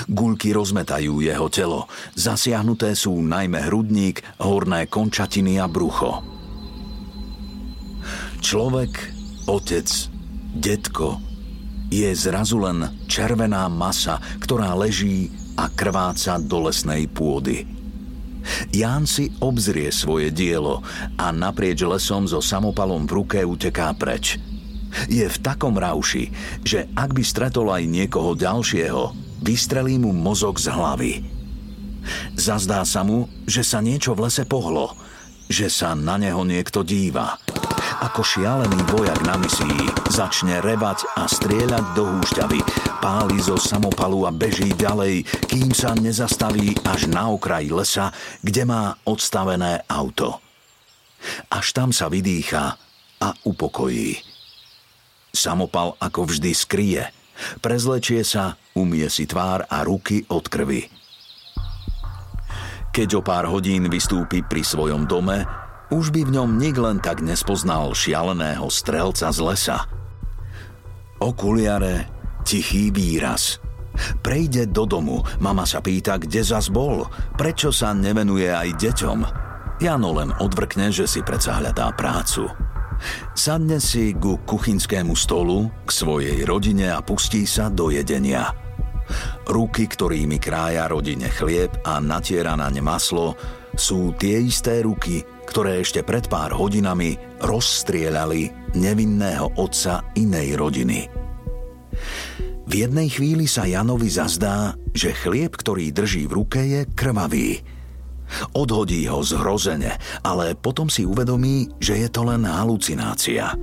Gulky rozmetajú jeho telo. Zasiahnuté sú najmä hrudník, horné končatiny a brucho. Človek, otec, detko, je zrazu len červená masa, ktorá leží a krváca do lesnej pôdy. Ján si obzrie svoje dielo a naprieč lesom so samopalom v ruke uteká preč. Je v takom rauši, že ak by stretol aj niekoho ďalšieho, vystrelí mu mozog z hlavy. Zazdá sa mu, že sa niečo v lese pohlo, že sa na neho niekto díva. Ako šialený vojak na misii začne rebať a strieľať do húšťavy, páli zo samopalu a beží ďalej, kým sa nezastaví až na okraji lesa, kde má odstavené auto. Až tam sa vydýcha a upokojí. Samopal ako vždy skrie. Prezlečie sa, umie si tvár a ruky od krvi. Keď o pár hodín vystúpi pri svojom dome, už by v ňom nik len tak nespoznal šialeného strelca z lesa. Okuliare, tichý výraz. Prejde do domu, mama sa pýta, kde zas bol, prečo sa nevenuje aj deťom. Jano len odvrkne, že si predsa hľadá prácu. Sadne si ku kuchynskému stolu, k svojej rodine a pustí sa do jedenia. Ruky, ktorými krája rodine chlieb a natiera na ne maslo, sú tie isté ruky, ktoré ešte pred pár hodinami rozstrieľali nevinného otca inej rodiny. V jednej chvíli sa Janovi zazdá, že chlieb, ktorý drží v ruke, je krvavý. Odhodí ho zhrozene, ale potom si uvedomí, že je to len halucinácia.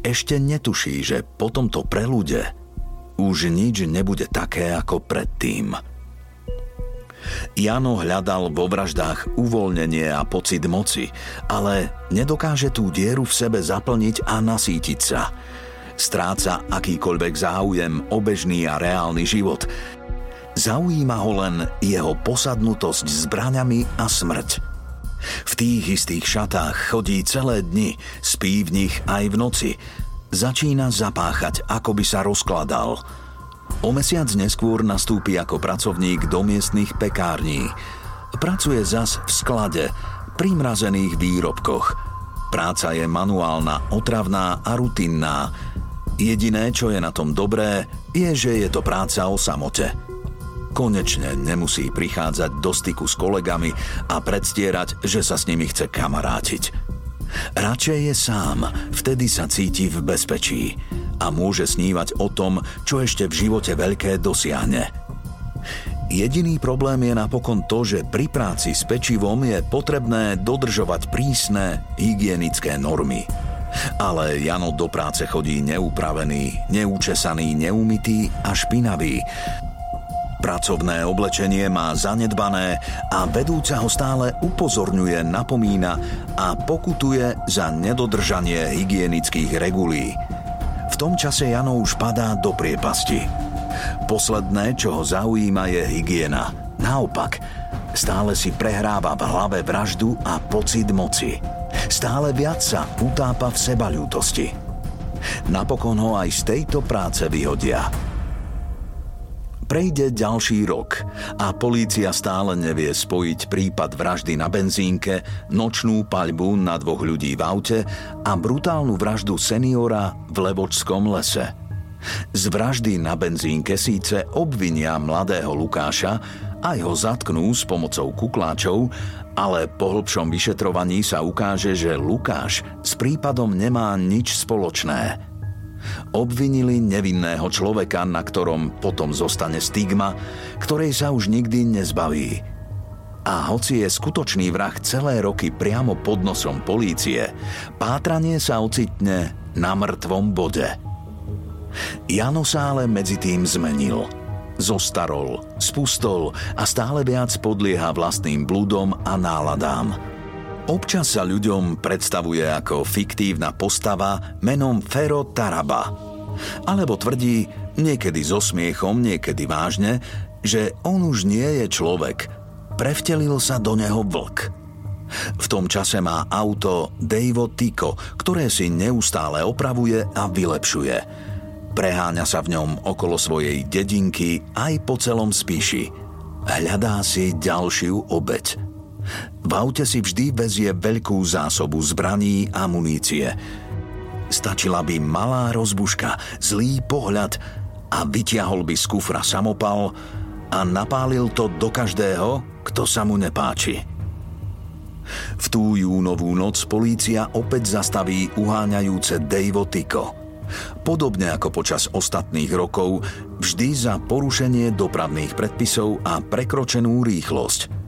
Ešte netuší, že po tomto prelude už nič nebude také ako predtým. Jano hľadal vo vraždách uvoľnenie a pocit moci, ale nedokáže tú dieru v sebe zaplniť a nasítiť sa. Stráca akýkoľvek záujem o bežný a reálny život. Zaujíma ho len jeho posadnutosť zbraňami a smrť. V tých istých šatách chodí celé dni, spí v nich aj v noci. Začína zapáchať, ako by sa rozkladal – O mesiac neskôr nastúpi ako pracovník do miestnych pekární. Pracuje zas v sklade, primrazených výrobkoch. Práca je manuálna, otravná a rutinná. Jediné, čo je na tom dobré, je, že je to práca o samote. Konečne nemusí prichádzať do styku s kolegami a predstierať, že sa s nimi chce kamarátiť. Radšej je sám, vtedy sa cíti v bezpečí a môže snívať o tom, čo ešte v živote veľké dosiahne. Jediný problém je napokon to, že pri práci s pečivom je potrebné dodržovať prísne hygienické normy. Ale Jano do práce chodí neupravený, neúčesaný, neumytý a špinavý, Pracovné oblečenie má zanedbané a vedúca ho stále upozorňuje, napomína a pokutuje za nedodržanie hygienických regulí. V tom čase Jano už padá do priepasti. Posledné, čo ho zaujíma, je hygiena. Naopak, stále si prehráva v hlave vraždu a pocit moci. Stále viac sa utápa v sebaľútosti. Napokon ho aj z tejto práce vyhodia – Prejde ďalší rok a polícia stále nevie spojiť prípad vraždy na benzínke, nočnú paľbu na dvoch ľudí v aute a brutálnu vraždu seniora v Levočskom lese. Z vraždy na benzínke síce obvinia mladého Lukáša, aj ho zatknú s pomocou kukláčov, ale po hlbšom vyšetrovaní sa ukáže, že Lukáš s prípadom nemá nič spoločné – Obvinili nevinného človeka, na ktorom potom zostane stigma, ktorej sa už nikdy nezbaví. A hoci je skutočný vrah celé roky priamo pod nosom polície, pátranie sa ocitne na mŕtvom bode. Jano sa ale medzi tým zmenil. Zostarol, spustol a stále viac podlieha vlastným blúdom a náladám – Občas sa ľuďom predstavuje ako fiktívna postava menom Fero Taraba. Alebo tvrdí, niekedy so smiechom, niekedy vážne, že on už nie je človek. Prevtelil sa do neho vlk. V tom čase má auto Dejvo Tico, ktoré si neustále opravuje a vylepšuje. Preháňa sa v ňom okolo svojej dedinky aj po celom spíši. Hľadá si ďalšiu obeď – v aute si vždy vezie veľkú zásobu zbraní a munície. Stačila by malá rozbuška, zlý pohľad a vytiahol by z kufra samopal a napálil to do každého, kto sa mu nepáči. V tú júnovú noc polícia opäť zastaví uháňajúce Dejvo Tyko. Podobne ako počas ostatných rokov, vždy za porušenie dopravných predpisov a prekročenú rýchlosť –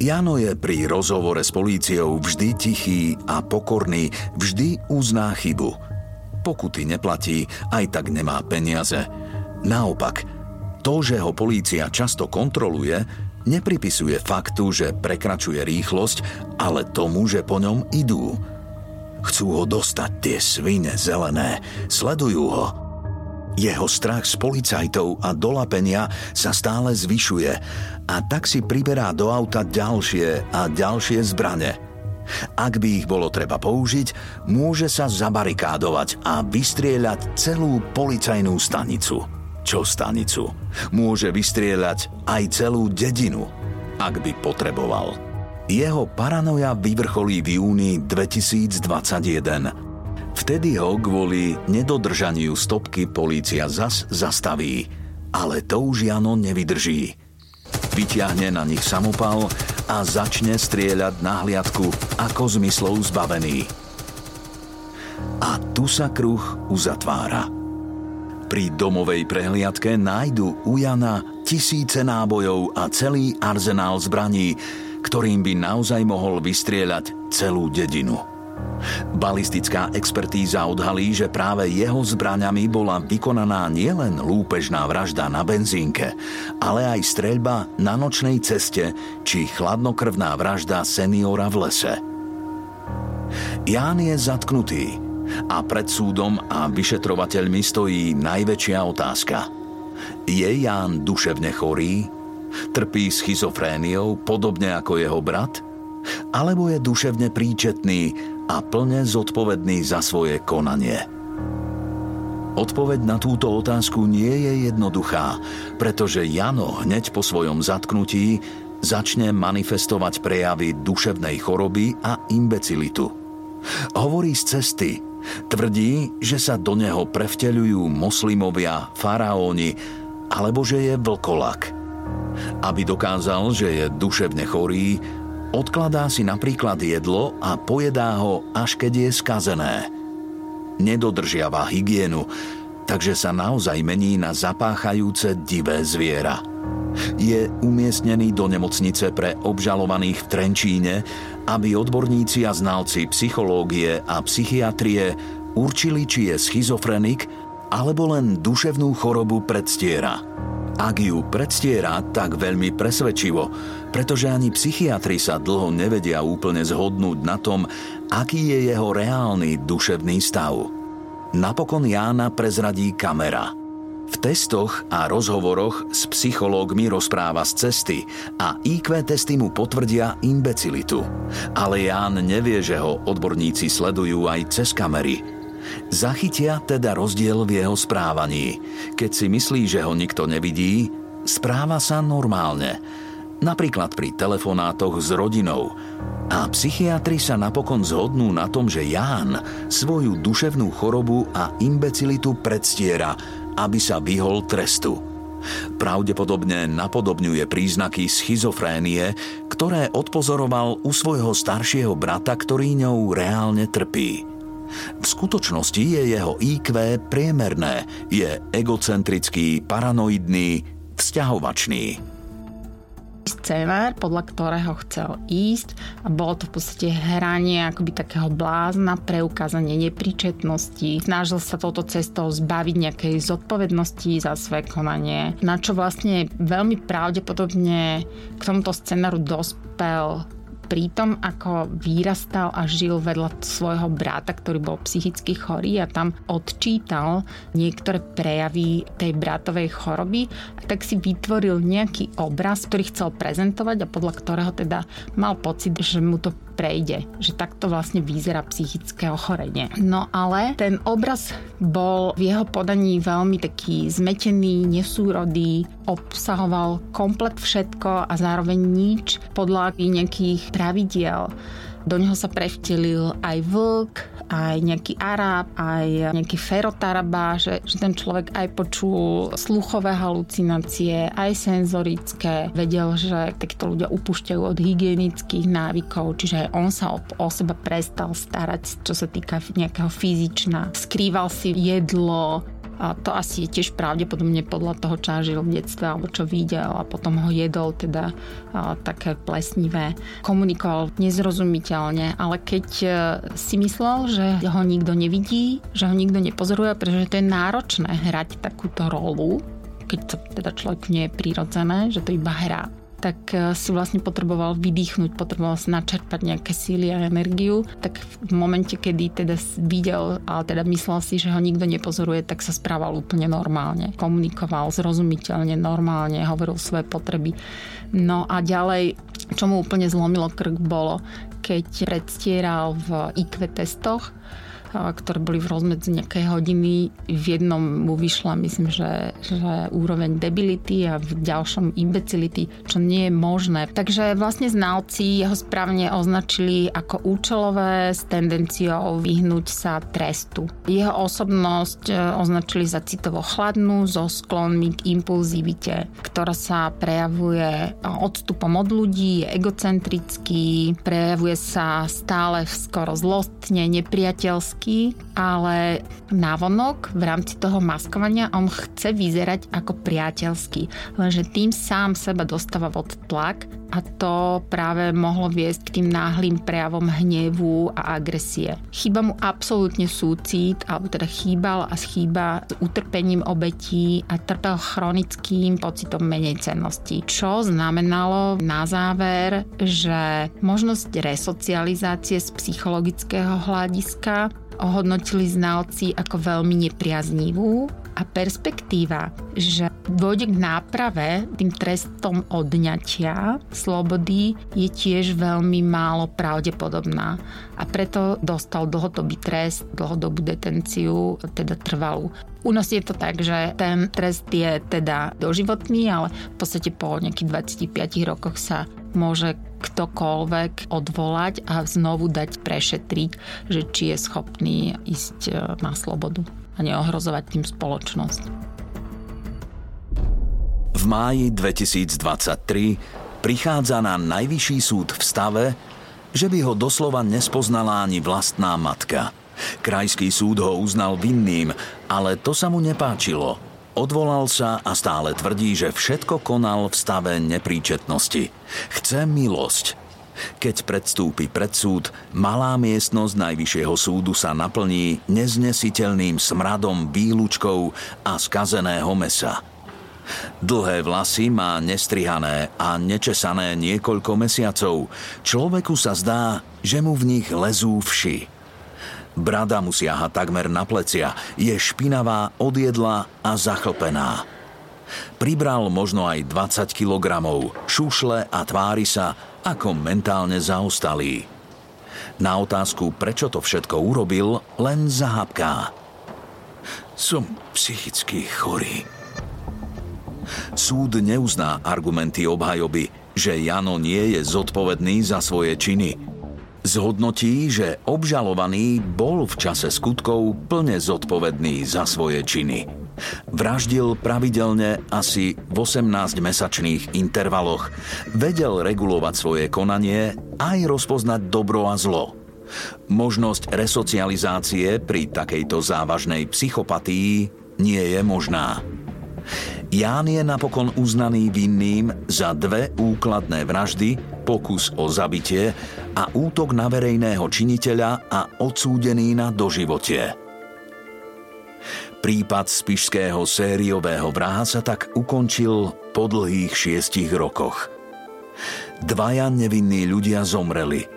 Jano je pri rozhovore s políciou vždy tichý a pokorný, vždy uzná chybu. Pokuty neplatí, aj tak nemá peniaze. Naopak, to, že ho polícia často kontroluje, nepripisuje faktu, že prekračuje rýchlosť, ale tomu, že po ňom idú. Chcú ho dostať tie svine zelené, sledujú ho – jeho strach z policajtov a dolapenia sa stále zvyšuje a tak si priberá do auta ďalšie a ďalšie zbrane. Ak by ich bolo treba použiť, môže sa zabarikádovať a vystrieľať celú policajnú stanicu. Čo stanicu? Môže vystrieľať aj celú dedinu, ak by potreboval. Jeho paranoja vyvrcholí v júni 2021 Vtedy ho kvôli nedodržaniu stopky polícia zas zastaví, ale to už Jano nevydrží. Vyťahne na nich samopal a začne strieľať na hliadku ako zmyslov zbavený. A tu sa kruh uzatvára. Pri domovej prehliadke nájdu u Jana tisíce nábojov a celý arzenál zbraní, ktorým by naozaj mohol vystrieľať celú dedinu. Balistická expertíza odhalí, že práve jeho zbraňami bola vykonaná nielen lúpežná vražda na benzínke, ale aj streľba na nočnej ceste či chladnokrvná vražda seniora v lese. Ján je zatknutý a pred súdom a vyšetrovateľmi stojí najväčšia otázka. Je Ján duševne chorý? Trpí schizofréniou podobne ako jeho brat? Alebo je duševne príčetný a plne zodpovedný za svoje konanie. Odpoveď na túto otázku nie je jednoduchá, pretože Jano hneď po svojom zatknutí začne manifestovať prejavy duševnej choroby a imbecilitu. Hovorí z cesty, tvrdí, že sa do neho prevteľujú moslimovia, faraóni alebo že je vlkolak. Aby dokázal, že je duševne chorý, odkladá si napríklad jedlo a pojedá ho, až keď je skazené. Nedodržiava hygienu, takže sa naozaj mení na zapáchajúce divé zviera. Je umiestnený do nemocnice pre obžalovaných v Trenčíne, aby odborníci a znalci psychológie a psychiatrie určili, či je schizofrenik alebo len duševnú chorobu predstiera. Ak ju predstiera, tak veľmi presvedčivo, pretože ani psychiatri sa dlho nevedia úplne zhodnúť na tom, aký je jeho reálny duševný stav. Napokon Jána prezradí kamera. V testoch a rozhovoroch s psychológmi rozpráva z cesty a IQ testy mu potvrdia imbecilitu. Ale Ján nevie, že ho odborníci sledujú aj cez kamery. Zachytia teda rozdiel v jeho správaní. Keď si myslí, že ho nikto nevidí, správa sa normálne napríklad pri telefonátoch s rodinou. A psychiatri sa napokon zhodnú na tom, že Ján svoju duševnú chorobu a imbecilitu predstiera, aby sa vyhol trestu. Pravdepodobne napodobňuje príznaky schizofrénie, ktoré odpozoroval u svojho staršieho brata, ktorý ňou reálne trpí. V skutočnosti je jeho IQ priemerné, je egocentrický, paranoidný, vzťahovačný scenár, podľa ktorého chcel ísť a bolo to v podstate hranie akoby takého blázna, preukázanie nepríčetnosti. Snažil sa touto cestou zbaviť nejakej zodpovednosti za svoje konanie, na čo vlastne veľmi pravdepodobne k tomuto scenáru dospel pri tom, ako vyrastal a žil vedľa svojho brata, ktorý bol psychicky chorý a tam odčítal niektoré prejavy tej bratovej choroby, tak si vytvoril nejaký obraz, ktorý chcel prezentovať a podľa ktorého teda mal pocit, že mu to prejde, že takto vlastne vyzerá psychické ochorenie. No ale ten obraz bol v jeho podaní veľmi taký zmetený, nesúrodý, obsahoval komplet všetko a zároveň nič podľa nejakých pravidiel. Do neho sa prevtelil aj vlk, aj nejaký Arab, aj nejaký Ferotaraba, že, že ten človek aj počul sluchové halucinácie, aj senzorické. Vedel, že takíto ľudia upúšťajú od hygienických návykov, čiže aj on sa o, o seba prestal starať, čo sa týka nejakého fyzična. Skrýval si jedlo, a to asi je tiež pravdepodobne podľa toho, čo žil v detstve alebo čo videl a potom ho jedol teda také plesnivé. Komunikoval nezrozumiteľne, ale keď e, si myslel, že ho nikto nevidí, že ho nikto nepozoruje, pretože to je náročné hrať takúto rolu, keď to teda človek nie je prirodzené, že to iba hrá tak e, si vlastne potreboval vydýchnuť, potreboval si načerpať nejaké síly a energiu, tak v momente, kedy teda videl, ale teda myslel si, že ho nikto nepozoruje, tak sa správal úplne normálne. Komunikoval zrozumiteľne, normálne, hovoril svoje potreby. No a ďalej, čo mu úplne zlomilo krk bolo, keď predstieral v IQ testoch, ktoré boli v rozmedzi nejakej hodiny. V jednom mu vyšla, myslím, že, že úroveň debility a v ďalšom imbecility, čo nie je možné. Takže vlastne znalci jeho správne označili ako účelové s tendenciou vyhnúť sa trestu. Jeho osobnosť e, označili za citovo chladnú so sklonmi k impulzivite, ktorá sa prejavuje odstupom od ľudí, je egocentrický, prejavuje sa stále skoro zlostne, nepriateľsky maský, ale návonok v rámci toho maskovania on chce vyzerať ako priateľský, lenže tým sám seba dostáva pod tlak a to práve mohlo viesť k tým náhlým prejavom hnevu a agresie. Chýba mu absolútne súcit, alebo teda chýbal a schýba s utrpením obetí a trpel chronickým pocitom menej cennosti, čo znamenalo na záver, že možnosť resocializácie z psychologického hľadiska ohodnotili znalci ako veľmi nepriaznivú a perspektíva, že dôjde k náprave tým trestom odňatia slobody je tiež veľmi málo pravdepodobná a preto dostal dlhodobý trest, dlhodobú detenciu, teda trvalú. U nás je to tak, že ten trest je teda doživotný, ale v podstate po nejakých 25 rokoch sa môže ktokoľvek odvolať a znovu dať prešetriť, že či je schopný ísť e, na slobodu a neohrozovať tým spoločnosť. V máji 2023 prichádza na najvyšší súd v stave, že by ho doslova nespoznala ani vlastná matka – Krajský súd ho uznal vinným, ale to sa mu nepáčilo. Odvolal sa a stále tvrdí, že všetko konal v stave nepríčetnosti. Chce milosť. Keď predstúpi pred súd, malá miestnosť Najvyššieho súdu sa naplní neznesiteľným smradom výlučkov a skazeného mesa. Dlhé vlasy má nestrihané a nečesané niekoľko mesiacov. Človeku sa zdá, že mu v nich lezú vši. Brada mu siaha takmer na plecia, je špinavá, odjedla a zachlpená. Pribral možno aj 20 kg, šušle a tvári sa ako mentálne zaostalý. Na otázku, prečo to všetko urobil, len zahapká. Som psychicky chorý. Súd neuzná argumenty obhajoby, že Jano nie je zodpovedný za svoje činy – Zhodnotí, že obžalovaný bol v čase skutkov plne zodpovedný za svoje činy. Vraždil pravidelne asi v 18-mesačných intervaloch. Vedel regulovať svoje konanie aj rozpoznať dobro a zlo. Možnosť resocializácie pri takejto závažnej psychopatii nie je možná. Ján je napokon uznaný vinným za dve úkladné vraždy, pokus o zabitie a útok na verejného činiteľa a odsúdený na doživotie. Prípad spišského sériového vraha sa tak ukončil po dlhých šiestich rokoch. Dvaja nevinní ľudia zomreli.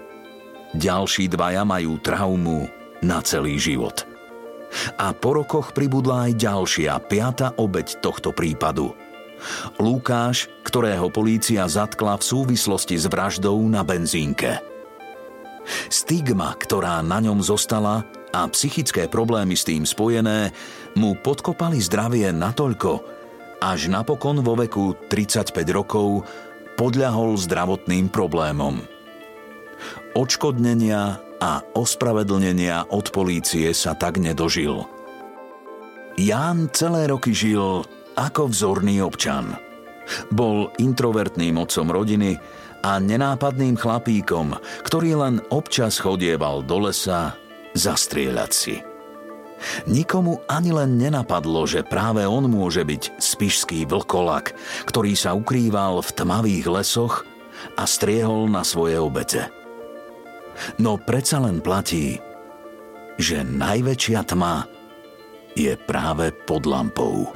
Ďalší dvaja majú traumu na celý život – a po rokoch pribudla aj ďalšia, piata obeď tohto prípadu. Lukáš, ktorého polícia zatkla v súvislosti s vraždou na benzínke. Stigma, ktorá na ňom zostala a psychické problémy s tým spojené, mu podkopali zdravie natoľko, až napokon vo veku 35 rokov podľahol zdravotným problémom. Odškodnenia a ospravedlnenia od polície sa tak nedožil. Ján celé roky žil ako vzorný občan. Bol introvertným otcom rodiny a nenápadným chlapíkom, ktorý len občas chodieval do lesa zastrieľať si. Nikomu ani len nenapadlo, že práve on môže byť spišský vlkolak, ktorý sa ukrýval v tmavých lesoch a striehol na svoje obete. No predsa len platí, že najväčšia tma je práve pod lampou.